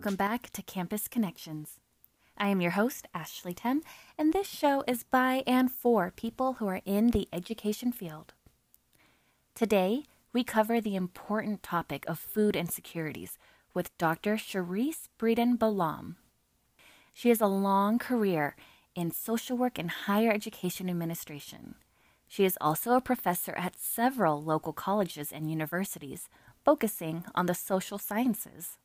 Welcome back to Campus Connections. I am your host, Ashley Tem, and this show is by and for people who are in the education field. Today, we cover the important topic of food insecurities with Dr. Cherise Breeden Balam. She has a long career in social work and higher education administration. She is also a professor at several local colleges and universities, focusing on the social sciences.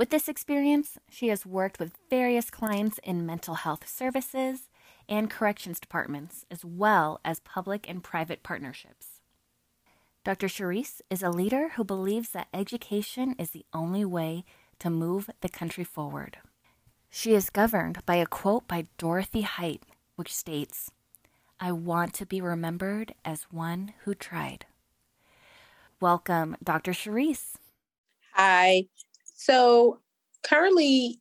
With this experience, she has worked with various clients in mental health services and corrections departments, as well as public and private partnerships. Dr. Charisse is a leader who believes that education is the only way to move the country forward. She is governed by a quote by Dorothy Height, which states, I want to be remembered as one who tried. Welcome, Dr. Charisse. Hi. So, currently,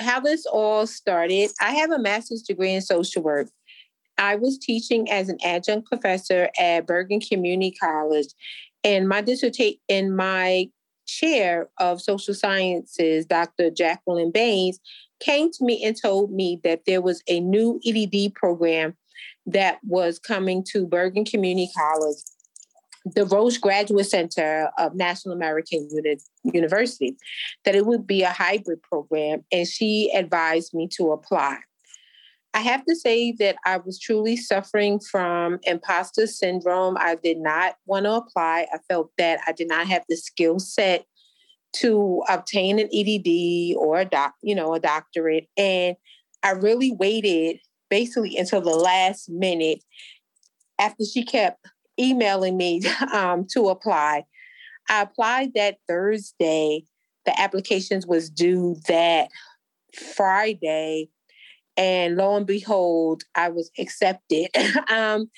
how this all started, I have a master's degree in social work. I was teaching as an adjunct professor at Bergen Community College, and my dissertation in my chair of social sciences, Dr. Jacqueline Baines, came to me and told me that there was a new EDD program that was coming to Bergen Community College, the Roueche Graduate Center of National American Uni- University, that it would be a hybrid program. And she advised me to apply. I have to say that I was truly suffering from imposter syndrome. I did not want to apply. I felt that I did not have the skill set to obtain an EDD or a doc, you know, a doctorate. And I really waited basically until the last minute after she kept emailing me um, to apply. I applied that Thursday. The applications was due that Friday. And lo and behold, I was accepted um,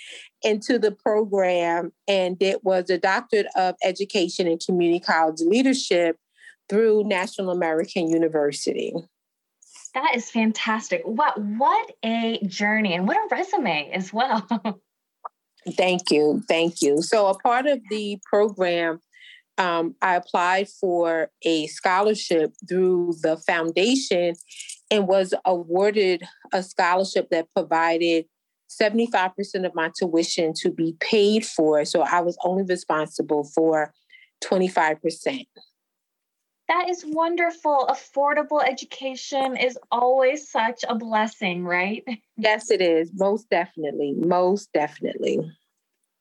into the program. And it was a doctorate of education and community college leadership through National American University. That is fantastic. What what a journey and what a resume as well. Thank you. Thank you. So, a part of the program, um, I applied for a scholarship through the foundation and was awarded a scholarship that provided 75% of my tuition to be paid for. So, I was only responsible for 25%. That is wonderful. Affordable education is always such a blessing, right? Yes, it is. Most definitely. Most definitely.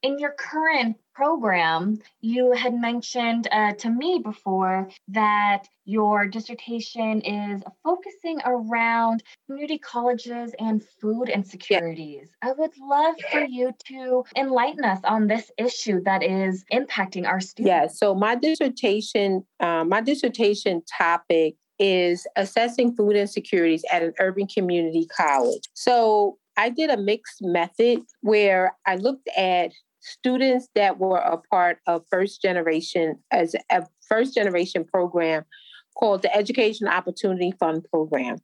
In your current program, you had mentioned uh, to me before that your dissertation is focusing around community colleges and food insecurities. I would love for you to enlighten us on this issue that is impacting our students. Yeah, so my dissertation, uh, my dissertation topic is assessing food insecurities at an urban community college. So I did a mixed method where I looked at students that were a part of first generation as a first generation program called the Education Opportunity Fund Program.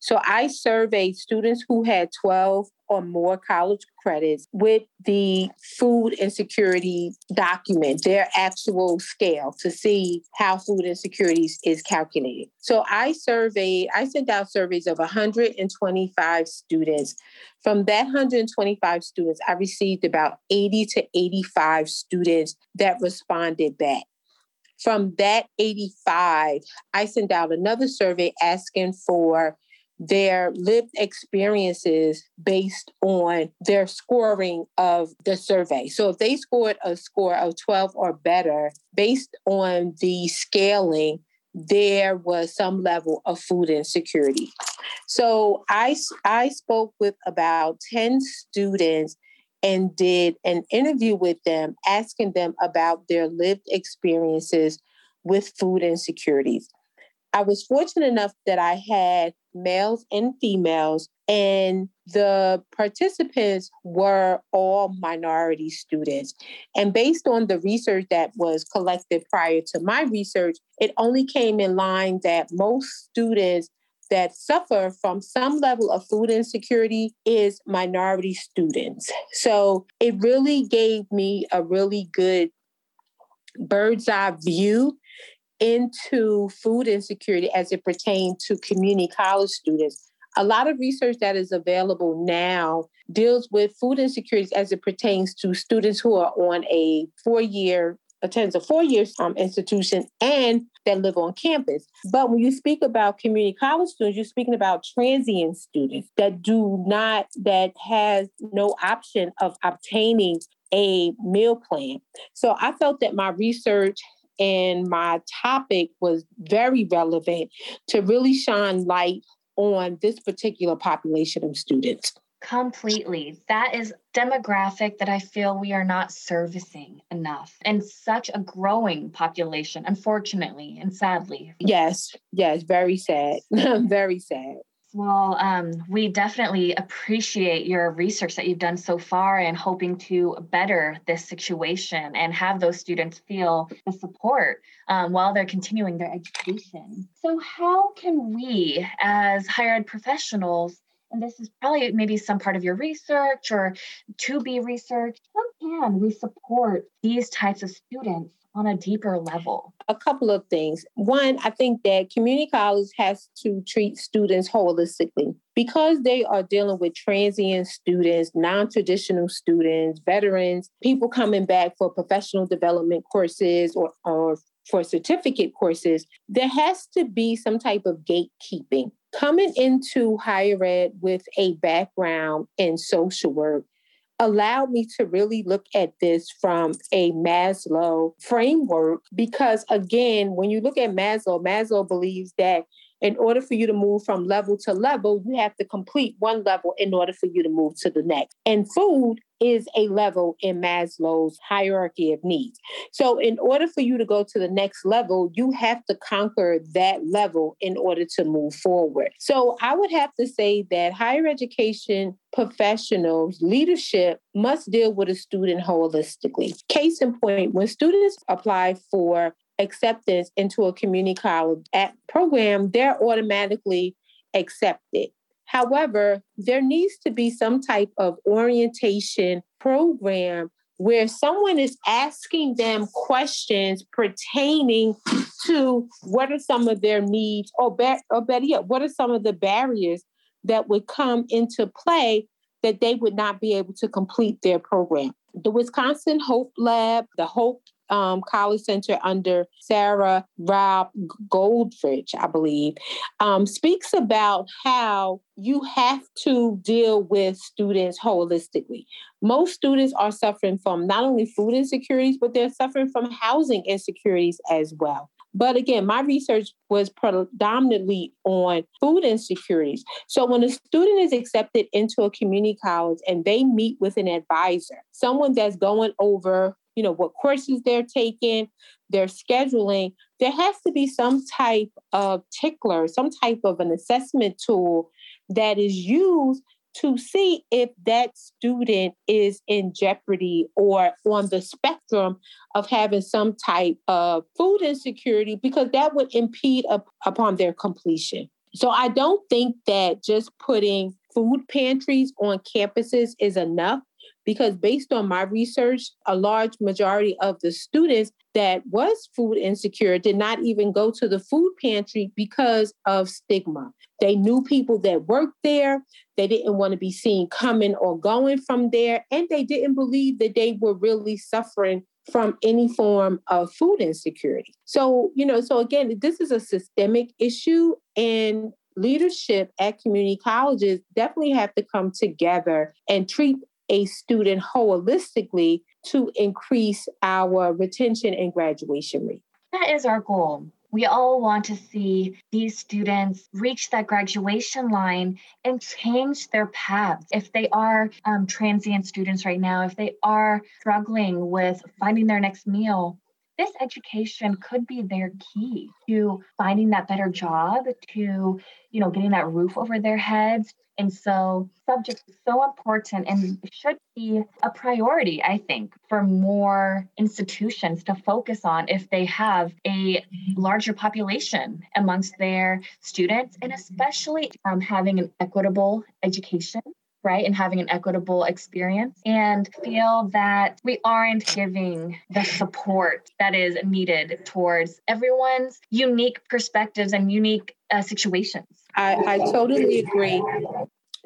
So I surveyed students who had 12 or more college credits with the food insecurity document, their actual scale to see how food insecurities is calculated. So I surveyed, I sent out surveys of 125 students. From that 125 students, I received about 80 to 85 students that responded back. From that 85, I sent out another survey asking for their lived experiences based on their scoring of the survey. So if they scored a score of 12 or better based on the scaling, there was some level of food insecurity. So I, I spoke with about 10 students and did an interview with them, asking them about their lived experiences with food insecurities. I was fortunate enough that I had males and females, and the participants were all minority students. And based on the research that was collected prior to my research, it only came in line that most students that suffer from some level of food insecurity is minority students. So it really gave me a really good bird's eye view into food insecurity as it pertains to community college students, a lot of research that is available now deals with food insecurities as it pertains to students who are on a four year attends a four-year um, institution and that live on campus. But when you speak about community college students, you're speaking about transient students that do not, that has no option of obtaining a meal plan. So I felt that my research and my topic was very relevant to really shine light on this particular population of students. Completely. That is demographic that I feel we are not servicing enough and such a growing population, unfortunately and sadly. Yes, yes, very sad. very sad. Well, um, we definitely appreciate your research that you've done so far and hoping to better this situation and have those students feel the support um, while they're continuing their education. So, how can we, as higher ed professionals, and this is probably maybe some part of your research or to be researched, how can we support these types of students on a deeper level? A couple of things. One, I think that community college has to treat students holistically because they are dealing with transient students, non traditional students, veterans, people coming back for professional development courses or, or for certificate courses, there has to be some type of gatekeeping. Coming into higher ed with a background in social work allowed me to really look at this from a Maslow framework because, again, when you look at Maslow, Maslow believes that in order for you to move from level to level, you have to complete one level in order for you to move to the next. And food is a level in Maslow's hierarchy of needs. So, in order for you to go to the next level, you have to conquer that level in order to move forward. So, I would have to say that higher education professionals, leadership must deal with a student holistically. Case in point, when students apply for acceptance into a community college program, they're automatically accepted. However, there needs to be some type of orientation program where someone is asking them questions pertaining to what are some of their needs, or, or better yet, what are some of the barriers that would come into play that they would not be able to complete their program. The Wisconsin Hope Lab, the Hope um, College Center under Sarah Rab Goldrick, I believe, um, speaks about how you have to deal with students holistically. Most students are suffering from not only food insecurities, but they're suffering from housing insecurities as well. But again, my research was predominantly on food insecurities. So when a student is accepted into a community college and they meet with an advisor, someone that's going over you know, what courses they're taking, their scheduling, there has to be some type of tickler, some type of an assessment tool that is used to see if that student is in jeopardy or on the spectrum of having some type of food insecurity because that would impede up upon their completion. So I don't think that just putting food pantries on campuses is enough because based on my research, a large majority of the students that was food insecure did not even go to the food pantry because of stigma. They knew people that worked there. They didn't want to be seen coming or going from there. And they didn't believe that they were really suffering from any form of food insecurity. So, you know, so again, this is a systemic issue and leadership at community colleges definitely have to come together and treat a student holistically to increase our retention and graduation rate. That is our goal. We all want to see these students reach that graduation line and change their paths. If they are um, transient students right now, if they are struggling with finding their next meal, this education could be their key to finding that better job to you know getting that roof over their heads. And so subject is so important and should be a priority i think for more institutions to focus on if they have a larger population amongst their students and especially um, having an equitable education right, and having an equitable experience, and feel that we aren't giving the support that is needed towards everyone's unique perspectives and unique uh, situations. I, I totally agree.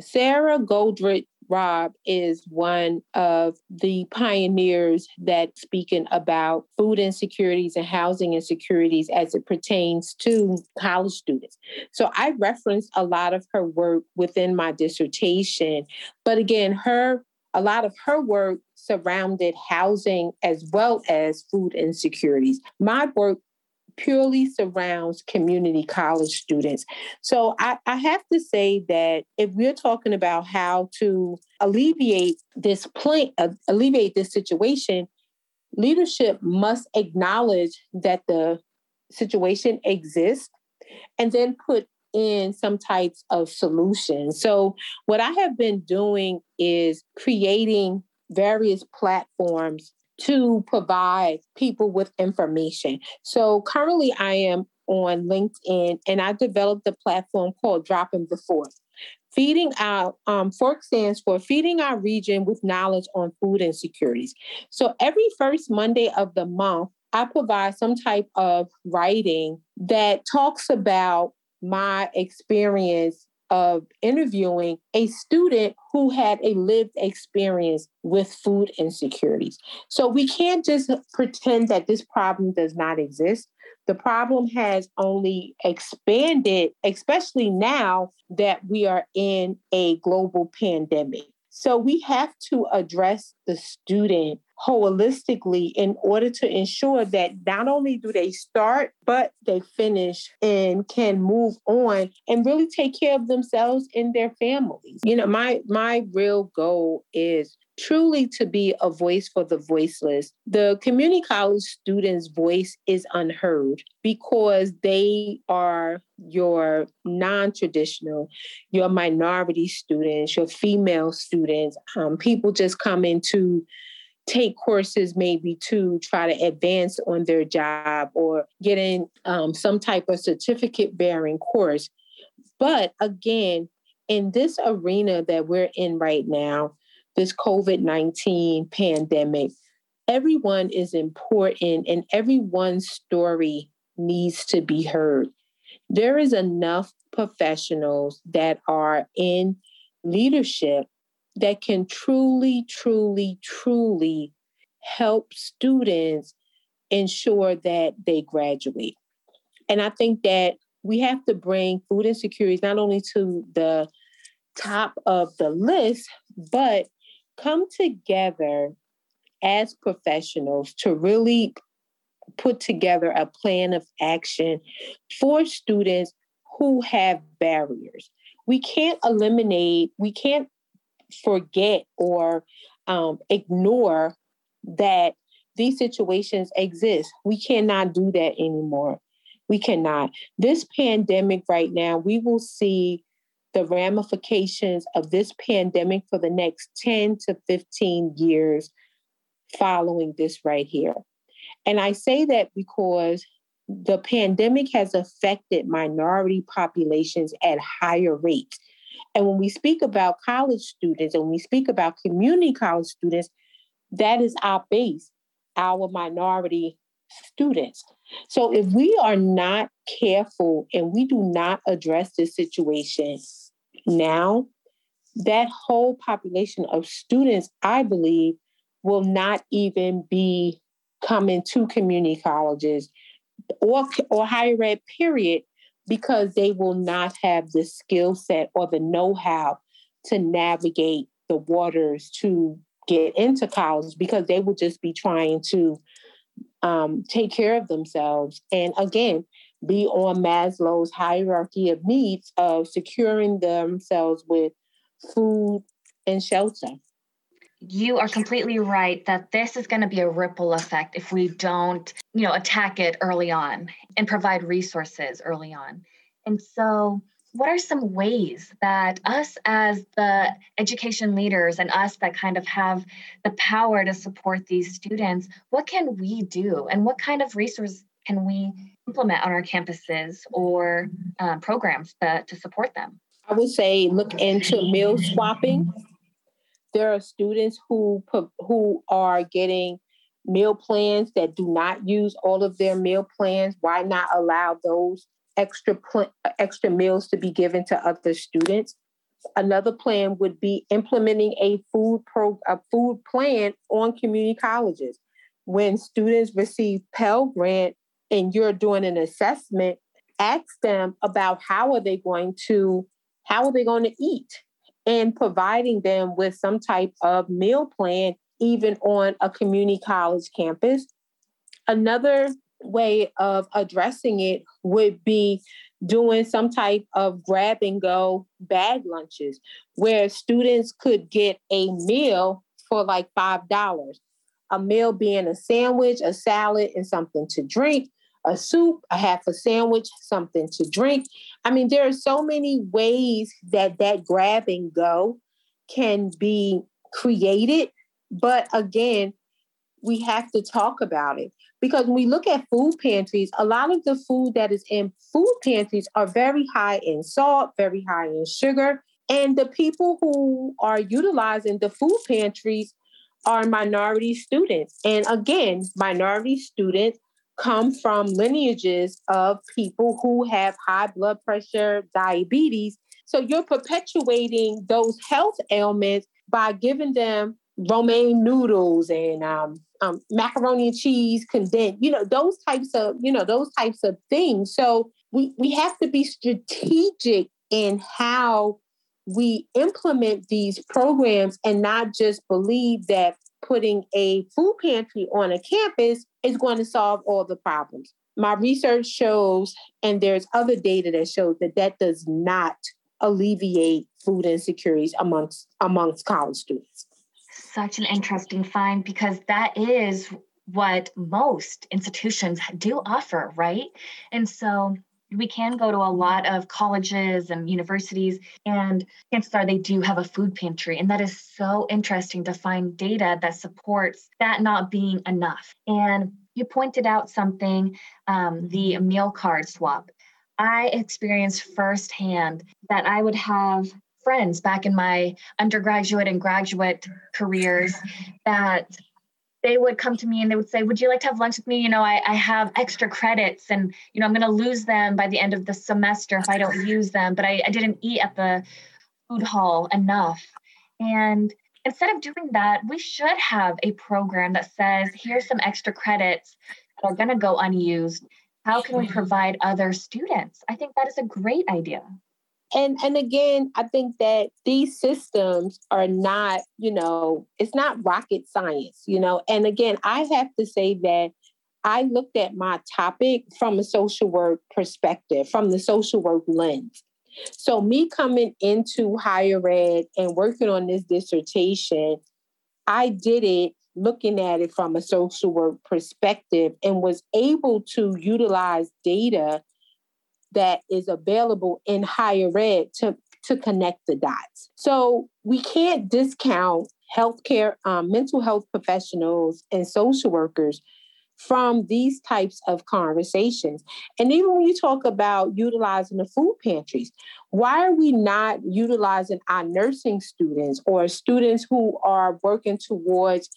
Sarah Goldrick Rab is one of the pioneers that speaking about food insecurities and housing insecurities as it pertains to college students. So I referenced a lot of her work within my dissertation, but again, her a lot of her work surrounded housing as well as food insecurities. My work purely surrounds community college students. So I, I have to say that if we're talking about how to alleviate this point, uh, alleviate this situation, leadership must acknowledge that the situation exists and then put in some types of solutions. So, what I have been doing is creating various platforms to provide people with information. So currently, I am on LinkedIn and I developed a platform called Dropping the Fork. Feeding our um, fork stands for feeding our region with knowledge on food insecurities. So every first Monday of the month, I provide some type of writing that talks about my experience of interviewing a student who had a lived experience with food insecurities. So we can't just pretend that this problem does not exist. The problem has only expanded, especially now that we are in a global pandemic. So we have to address the student holistically in order to ensure that not only do they start, but they finish and can move on and really take care of themselves and their families. You know, my my real goal is truly to be a voice for the voiceless. The community college students' voice is unheard because they are your non traditional, your minority students, your female students, um, people just come to take courses maybe to try to advance on their job or getting um, some type of certificate bearing course. But again, in this arena that we're in right now, this COVID 19 pandemic, everyone is important and everyone's story needs to be heard. There is enough professionals that are in leadership that can truly, truly, truly help students ensure that they graduate. And I think that we have to bring food insecurities not only to the top of the list, but come together as professionals to really put together a plan of action for students who have barriers. We can't eliminate, we can't forget or um, ignore that these situations exist. We cannot do that anymore. We cannot. This pandemic right now, we will see the ramifications of this pandemic for the next 10 to 15 years following this right here. And I say that because the pandemic has affected minority populations at higher rates. And when we speak about college students and when we speak about community college students, that is our base, our minority students. So if we are not careful and we do not address this situation now, that whole population of students, I believe, will not even be coming to community colleges or, or higher ed, period, because they will not have the skill set or the know how to navigate the waters to get into college because they will just be trying to um, take care of themselves. And again, be on Maslow's hierarchy of needs of securing themselves with food and shelter. You are completely right that this is going to be a ripple effect if we don't, you know, attack it early on and provide resources early on. And so what are some ways that us as the education leaders and us that kind of have the power to support these students what can we do? And what kind of resources can we implement on our campuses or um, programs to, to support them? I would say look into meal swapping there are students who who are getting meal plans that do not use all of their meal plans. Why not allow those extra pl- extra meals to be given to other students? Another plan would be implementing a food pro a food plan on community colleges. When students receive Pell Grant and you're doing an assessment, ask them about how are they going to how are they going to eat and providing them with some type of meal plan even on a community college campus. Another way of addressing it would be doing some type of grab and go bag lunches where students could get a meal for like $5. A meal being a sandwich, a salad, and something to drink, a soup, a half a sandwich, something to drink. I mean, there are so many ways that that grab and go can be created. But again, we have to talk about it because when we look at food pantries, a lot of the food that is in food pantries are very high in salt, very high in sugar. And the people who are utilizing the food pantries are minority students. And again, minority students come from lineages of people who have high blood pressure, diabetes. So you're perpetuating those health ailments by giving them ramen noodles and um, um, macaroni and cheese condensed, you know, those types of, you know, those types of things. So we, we have to be strategic in how we implement these programs and not just believe that putting a food pantry on a campus is going to solve all the problems. My research shows, and there's other data that shows that that does not alleviate food insecurities amongst amongst college students. Such an interesting find because that is what most institutions do offer, right? And so we can go to a lot of colleges and universities, and chances are they do have a food pantry. And that is so interesting to find data that supports that not being enough. And you pointed out something um, the meal card swap. I experienced firsthand that I would have friends back in my undergraduate and graduate careers that they would come to me and they would say, Would you like to have lunch with me? You know, I, I have extra credits and, you know, I'm going to lose them by the end of the semester if I don't use them, but I, I didn't eat at the food hall enough. And instead of doing that, we should have a program that says, Here's some extra credits that are going to go unused. How can we provide other students? I think that is a great idea and and again i think that these systems are not you know it's not rocket science you know? And again i have to say that i looked at my topic from a social work perspective from the social work lens. So me coming into higher ed and working on this dissertation i did it looking at it from a social work perspective and was able to utilize data that is available in higher ed to, to connect the dots. So we can't discount healthcare, um, mental health professionals, and social workers from these types of conversations. And even when you talk about utilizing the food pantries, why are we not utilizing our nursing students or students who are working towards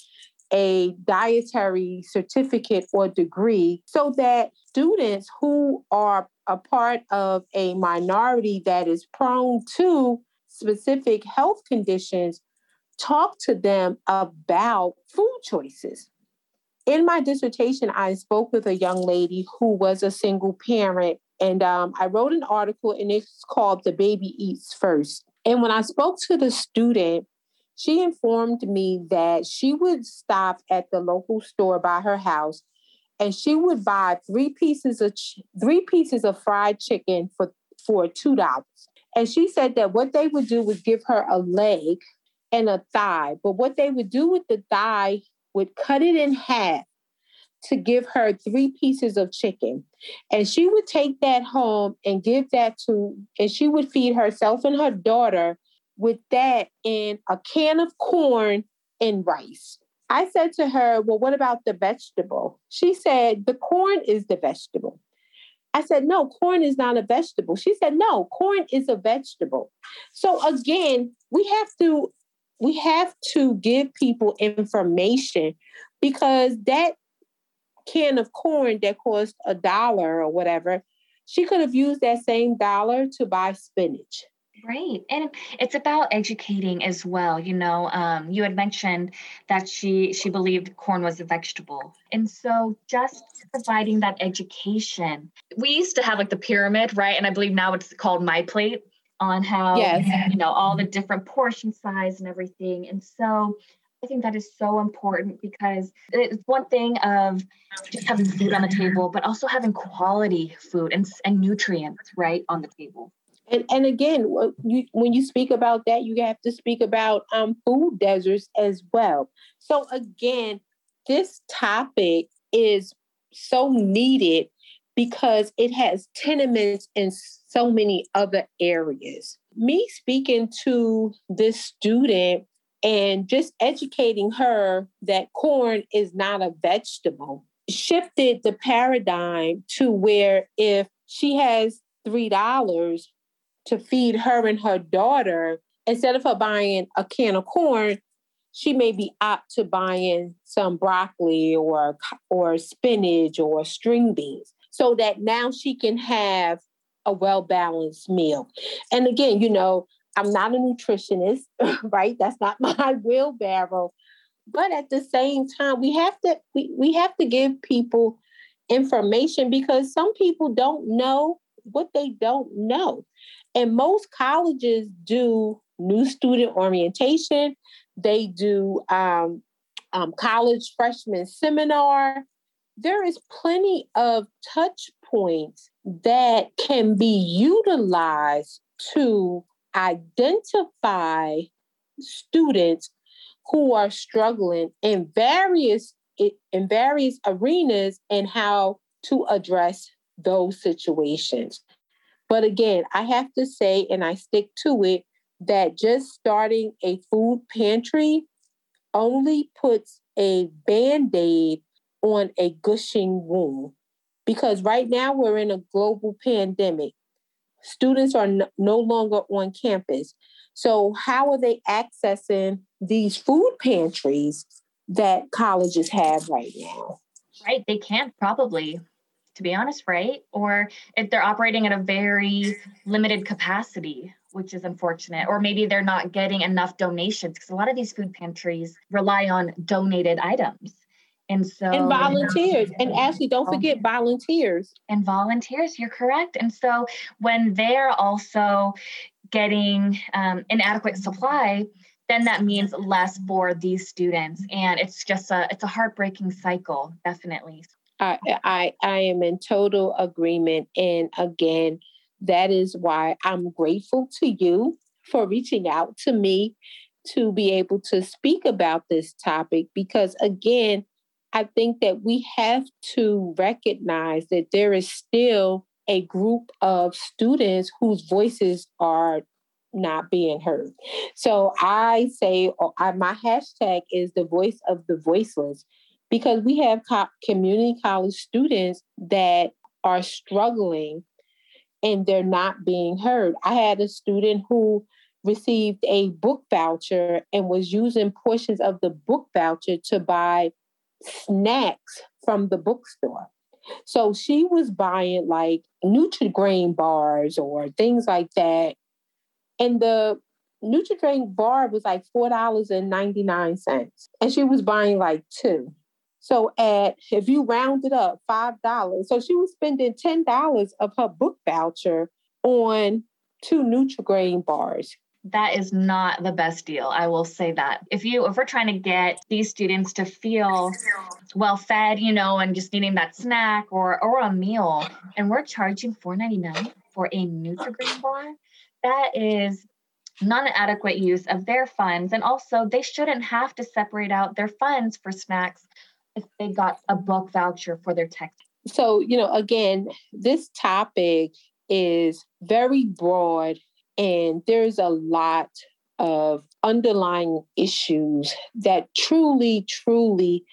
a dietary certificate or degree so that students who are a part of a minority that is prone to specific health conditions talk to them about food choices. In my dissertation, I spoke with a young lady who was a single parent, and um, I wrote an article, and it's called The Baby Eats First. And when I spoke to the student, she informed me that she would stop at the local store by her house and she would buy three pieces of ch- three pieces of fried chicken for for two dollars. And she said that what they would do was give her a leg and a thigh, but what they would do with the thigh would cut it in half to give her three pieces of chicken. And she would take that home and give that to, and she would feed herself and her daughter with that in a can of corn and rice. I said to her, Well, what about the vegetable? She said, The corn is the vegetable. I said, No, corn is not a vegetable. She said, No, corn is a vegetable. So again, we have to we have to give people information because that can of corn that cost a dollar or whatever, she could have used that same dollar to buy spinach. Right. And it's about educating as well. You know, um, you had mentioned that she she believed corn was a vegetable. And so just providing that education. We used to have like the pyramid, right? And I believe now it's called My Plate on how yes. you know all the different portion size and everything. And so I think that is so important because it's one thing of just having food on the table, but also having quality food and, and nutrients right on the table. And, and again, you, when you speak about that, you have to speak about um, food deserts as well. So again, this topic is so needed because it has tenements in so many other areas. Me speaking to this student and just educating her that corn is not a vegetable shifted the paradigm to where if she has $3 to feed her and her daughter, instead of her buying a can of corn, she may be opt to buying some broccoli or or spinach or string beans so that now she can have a well balanced meal. And again, you know, I'm not a nutritionist, right? That's not my wheelbarrow. But at the same time, we have to we, we have to give people information because some people don't know what they don't know. And most colleges do new student orientation. They do um, um, college freshman seminar. There is plenty of touch points that can be utilized to identify students who are struggling in various in various arenas and how to address those situations. But again, I have to say, and I stick to it, that just starting a food pantry only puts a band aid on a gushing wound. Because right now we're in a global pandemic. Students are no, no longer on campus. So, how are they accessing these food pantries that colleges have right now? Right. They can't probably, to be honest, right? Or if they're operating at a very limited capacity, which is unfortunate. Or maybe they're not getting enough donations because a lot of these food pantries rely on donated items. And so and volunteers. And Ashley, don't forget volunteers. And volunteers, you're correct. And so when they're also getting um, inadequate supply, then that means less for these students. And it's just a it's a heartbreaking cycle, definitely. I I, I am in total agreement. And again, that is why I'm grateful to you for reaching out to me to be able to speak about this topic because again I think that we have to recognize that there is still a group of students whose voices are not being heard. So I say oh, I, my hashtag is the voice of the voiceless because we have co- community college students that are struggling and they're not being heard. I had a student who received a book voucher and was using portions of the book voucher to buy snacks from the bookstore. So she was buying like Nutri-Grain bars or things like that. And the Nutri-Grain bar was like $4.99. And she was buying like two. So at if you round it up, five dollars. So she was spending ten dollars of her book voucher on two Nutri-Grain bars that is not the best deal i will say that if you if we're trying to get these students to feel well fed you know and just needing that snack or or a meal and we're charging 4.99 for a Nutri-Grain bar that is non adequate use of their funds and also they shouldn't have to separate out their funds for snacks if they got a book voucher for their text so you know again this topic is very broad and there's a lot of underlying issues that truly, truly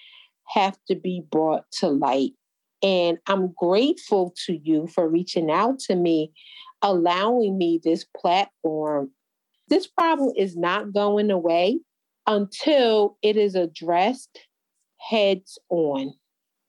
have to be brought to light. And I'm grateful to you for reaching out to me, allowing me this platform. This problem is not going away. until it is addressed heads on.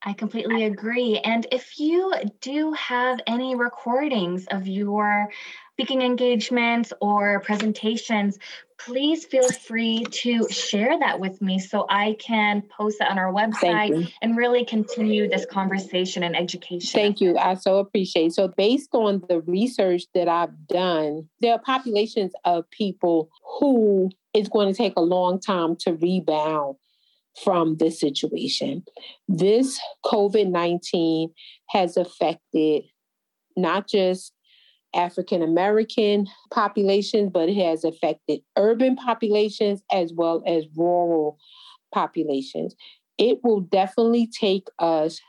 I completely agree. And if you do have any recordings of your speaking engagements or presentations, please feel free to share that with me so I can post that on our website and really continue this conversation and education. Thank you. I so appreciate. So based on the research that I've done, there are populations of people who it's going to take a long time to rebound from this situation. This COVID 19 has affected not just African American populations, but it has affected urban populations as well as rural populations. It will definitely take us,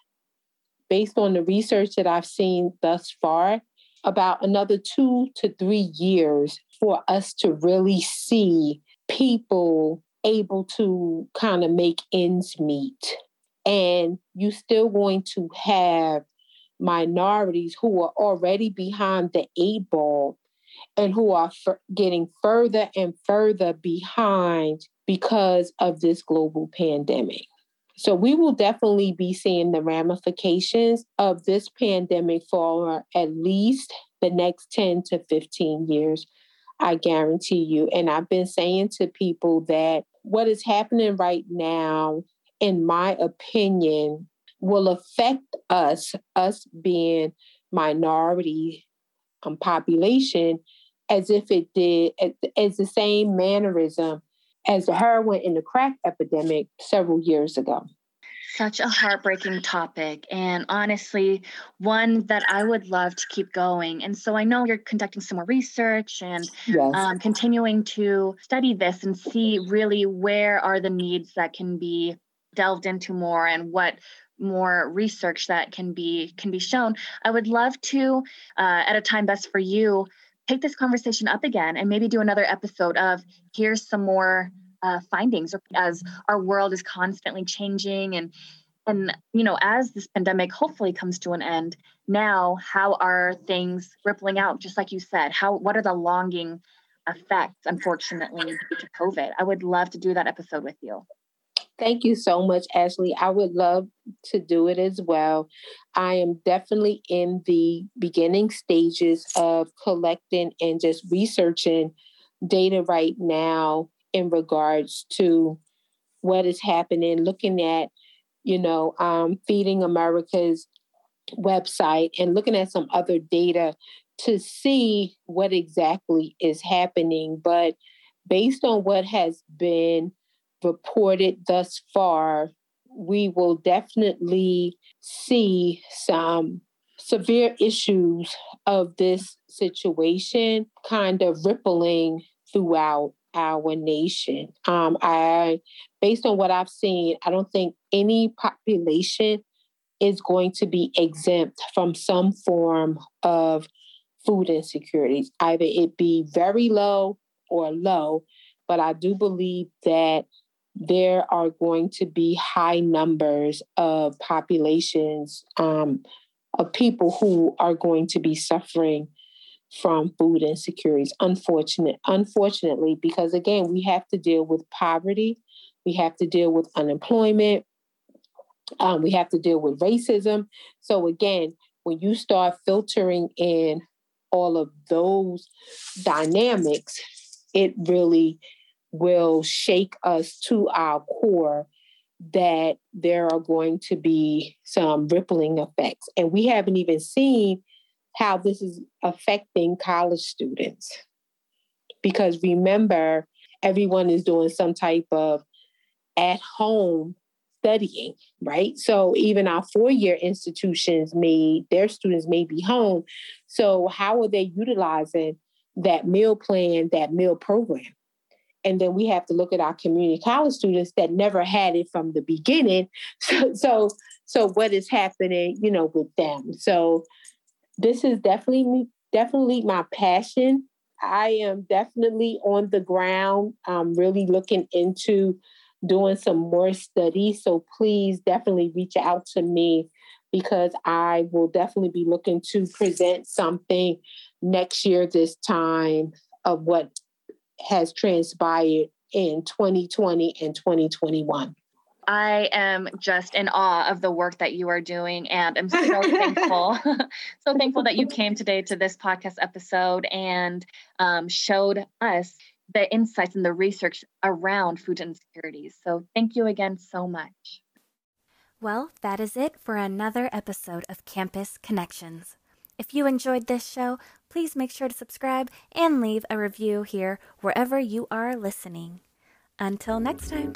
based on the research that I've seen thus far, about another two to three years for us to really see people able to kind of make ends meet. And you're still going to have minorities who are already behind the eight ball and who are getting further and further behind because of this global pandemic. So we will definitely be seeing the ramifications of this pandemic for at least the next 10 to 15 years. I guarantee you. And I've been saying to people that what is happening right now, in my opinion, will affect us, us being minority um, population, as if it did, as, as the same mannerism as the heroin and the crack epidemic several years ago such a heartbreaking topic and honestly one that i would love to keep going and so i know you're conducting some more research and yes. um, continuing to study this and see really where are the needs that can be delved into more and what more research that can be can be shown i would love to uh, at a time best for you take this conversation up again and maybe do another episode of here's some more uh, findings as our world is constantly changing and and you know as this pandemic hopefully comes to an end now how are things rippling out just like you said how what are the longing effects unfortunately due to covid i would love to do that episode with you Thank you so much, Ashley. I would love to do it as well. I am definitely in the beginning stages of collecting and just researching data right now in regards to what is happening, looking at, you know, um, Feeding America's website and looking at some other data to see what exactly is happening. But based on what has been reported thus far, we will definitely see some severe issues of this situation kind of rippling throughout our nation. Um, I, based on what I've seen, I don't think any population is going to be exempt from some form of food insecurities, either it be very low or low. But I do believe that there are going to be high numbers of populations um, of people who are going to be suffering from food insecurities. Unfortunate, unfortunately, because again, we have to deal with poverty, we have to deal with unemployment, um, we have to deal with racism. So again, when you start filtering in all of those dynamics, it really will shake us to our core that there are going to be some rippling effects. And we haven't even seen how this is affecting college students. Because remember, everyone is doing some type of at home studying, right? So even our four year institutions may, their students may be home. So, how are they utilizing that meal plan, that meal program? And then we have to look at our community college students that never had it from the beginning. So, so, so what is happening, you know, with them? So, this is definitely definitely my passion. I am definitely on the ground, um, really looking into doing some more studies. So please definitely reach out to me because I will definitely be looking to present something next year this time of what has transpired in 2020 and 2021. I am just in awe of the work that you are doing, and I'm so thankful, so thankful that you came today to this podcast episode and um, showed us the insights and the research around food insecurities. So, thank you again so much. Well, that is it for another episode of Campus Connections. If you enjoyed this show, please make sure to subscribe and leave a review here wherever you are listening. Until next time.